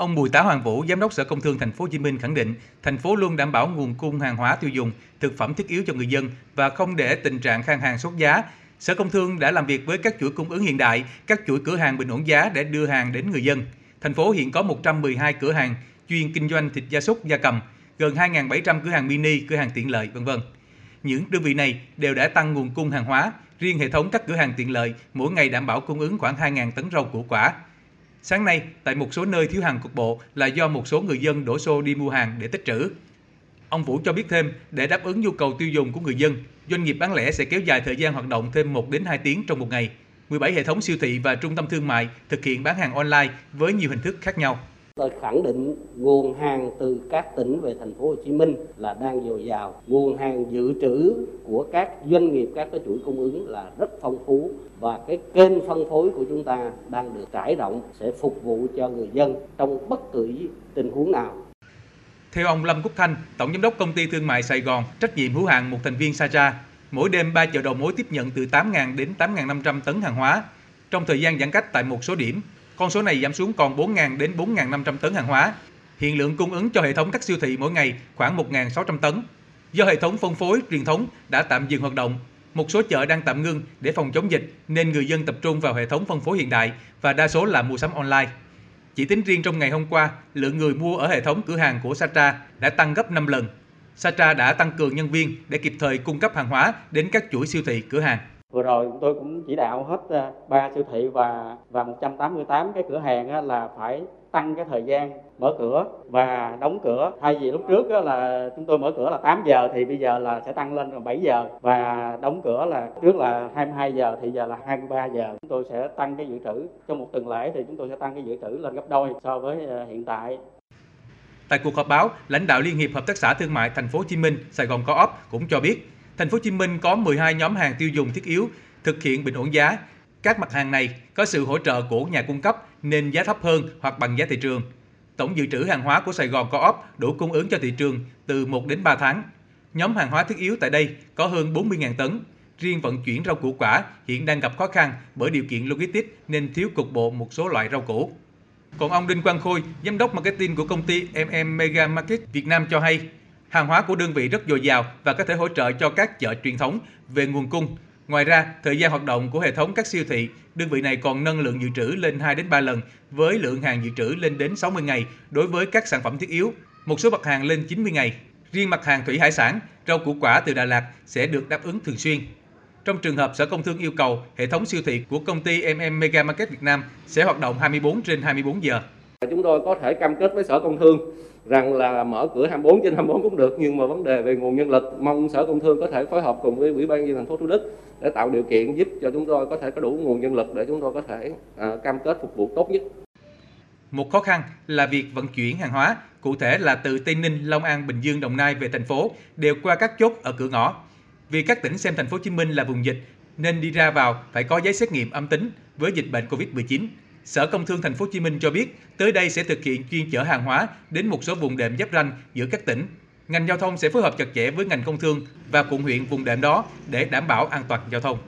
Ông Bùi Tá Hoàng Vũ, Giám đốc Sở Công Thương Thành phố Hồ Chí Minh khẳng định, thành phố luôn đảm bảo nguồn cung hàng hóa tiêu dùng, thực phẩm thiết yếu cho người dân và không để tình trạng khan hàng sốt giá. Sở Công Thương đã làm việc với các chuỗi cung ứng hiện đại, các chuỗi cửa hàng bình ổn giá để đưa hàng đến người dân. Thành phố hiện có 112 cửa hàng chuyên kinh doanh thịt gia súc, gia cầm, gần 2.700 cửa hàng mini, cửa hàng tiện lợi, vân vân. Những đơn vị này đều đã tăng nguồn cung hàng hóa, riêng hệ thống các cửa hàng tiện lợi mỗi ngày đảm bảo cung ứng khoảng 2.000 tấn rau củ quả, Sáng nay, tại một số nơi thiếu hàng cục bộ là do một số người dân đổ xô đi mua hàng để tích trữ. Ông Vũ cho biết thêm, để đáp ứng nhu cầu tiêu dùng của người dân, doanh nghiệp bán lẻ sẽ kéo dài thời gian hoạt động thêm 1 đến 2 tiếng trong một ngày. 17 hệ thống siêu thị và trung tâm thương mại thực hiện bán hàng online với nhiều hình thức khác nhau. Tôi khẳng định nguồn hàng từ các tỉnh về thành phố Hồ Chí Minh là đang dồi dào, nguồn hàng dự trữ của các doanh nghiệp các cái chuỗi cung ứng là rất phong phú và cái kênh phân phối của chúng ta đang được trải rộng sẽ phục vụ cho người dân trong bất cứ tình huống nào. Theo ông Lâm Quốc Thanh, Tổng Giám đốc Công ty Thương mại Sài Gòn, trách nhiệm hữu hạn một thành viên Saja, mỗi đêm ba chợ đầu mối tiếp nhận từ 8.000 đến 8.500 tấn hàng hóa. Trong thời gian giãn cách tại một số điểm, con số này giảm xuống còn 4.000 đến 4.500 tấn hàng hóa. Hiện lượng cung ứng cho hệ thống các siêu thị mỗi ngày khoảng 1.600 tấn. Do hệ thống phân phối truyền thống đã tạm dừng hoạt động, một số chợ đang tạm ngưng để phòng chống dịch nên người dân tập trung vào hệ thống phân phối hiện đại và đa số là mua sắm online. Chỉ tính riêng trong ngày hôm qua, lượng người mua ở hệ thống cửa hàng của Satra đã tăng gấp 5 lần. Satra đã tăng cường nhân viên để kịp thời cung cấp hàng hóa đến các chuỗi siêu thị cửa hàng. Vừa rồi chúng tôi cũng chỉ đạo hết ờ, ba siêu thị và và 188 cái cửa hàng là phải tăng cái thời gian mở cửa và đóng cửa. Thay vì lúc trước là chúng tôi mở cửa là 8 giờ thì bây giờ là sẽ tăng lên là 7 giờ và đóng cửa là trước là 22 giờ thì giờ là 23 giờ. Chúng tôi sẽ tăng cái dự trữ trong một tuần lễ thì chúng tôi sẽ tăng cái dự trữ lên gấp đôi so với ờ, hiện tại. Tại cuộc họp báo, lãnh đạo Liên hiệp Hợp tác xã Thương mại Thành phố Hồ Chí Minh, Sài Gòn Co-op cũng cho biết Thành phố Hồ Chí Minh có 12 nhóm hàng tiêu dùng thiết yếu thực hiện bình ổn giá. Các mặt hàng này có sự hỗ trợ của nhà cung cấp nên giá thấp hơn hoặc bằng giá thị trường. Tổng dự trữ hàng hóa của Sài Gòn Co-op đủ cung ứng cho thị trường từ 1 đến 3 tháng. Nhóm hàng hóa thiết yếu tại đây có hơn 40.000 tấn. Riêng vận chuyển rau củ quả hiện đang gặp khó khăn bởi điều kiện logistics nên thiếu cục bộ một số loại rau củ. Còn ông Đinh Quang Khôi, giám đốc marketing của công ty MM Mega Market Việt Nam cho hay, Hàng hóa của đơn vị rất dồi dào và có thể hỗ trợ cho các chợ truyền thống về nguồn cung. Ngoài ra, thời gian hoạt động của hệ thống các siêu thị, đơn vị này còn nâng lượng dự trữ lên 2 đến 3 lần với lượng hàng dự trữ lên đến 60 ngày đối với các sản phẩm thiết yếu, một số mặt hàng lên 90 ngày. Riêng mặt hàng thủy hải sản, rau củ quả từ Đà Lạt sẽ được đáp ứng thường xuyên. Trong trường hợp Sở Công Thương yêu cầu, hệ thống siêu thị của công ty MM Mega Market Việt Nam sẽ hoạt động 24 trên 24 giờ. Chúng tôi có thể cam kết với Sở Công Thương rằng là mở cửa 24 trên 24 cũng được nhưng mà vấn đề về nguồn nhân lực mong Sở Công Thương có thể phối hợp cùng với Ủy ban nhân thành phố Thủ Đức để tạo điều kiện giúp cho chúng tôi có thể có đủ nguồn nhân lực để chúng tôi có thể à, cam kết phục vụ tốt nhất. Một khó khăn là việc vận chuyển hàng hóa, cụ thể là từ Tây Ninh, Long An, Bình Dương, Đồng Nai về thành phố đều qua các chốt ở cửa ngõ. Vì các tỉnh xem thành phố Hồ Chí Minh là vùng dịch nên đi ra vào phải có giấy xét nghiệm âm tính với dịch bệnh Covid-19. Sở Công Thương Thành phố Hồ Chí Minh cho biết, tới đây sẽ thực hiện chuyên chở hàng hóa đến một số vùng đệm giáp ranh giữa các tỉnh. Ngành giao thông sẽ phối hợp chặt chẽ với ngành công thương và quận huyện vùng đệm đó để đảm bảo an toàn giao thông.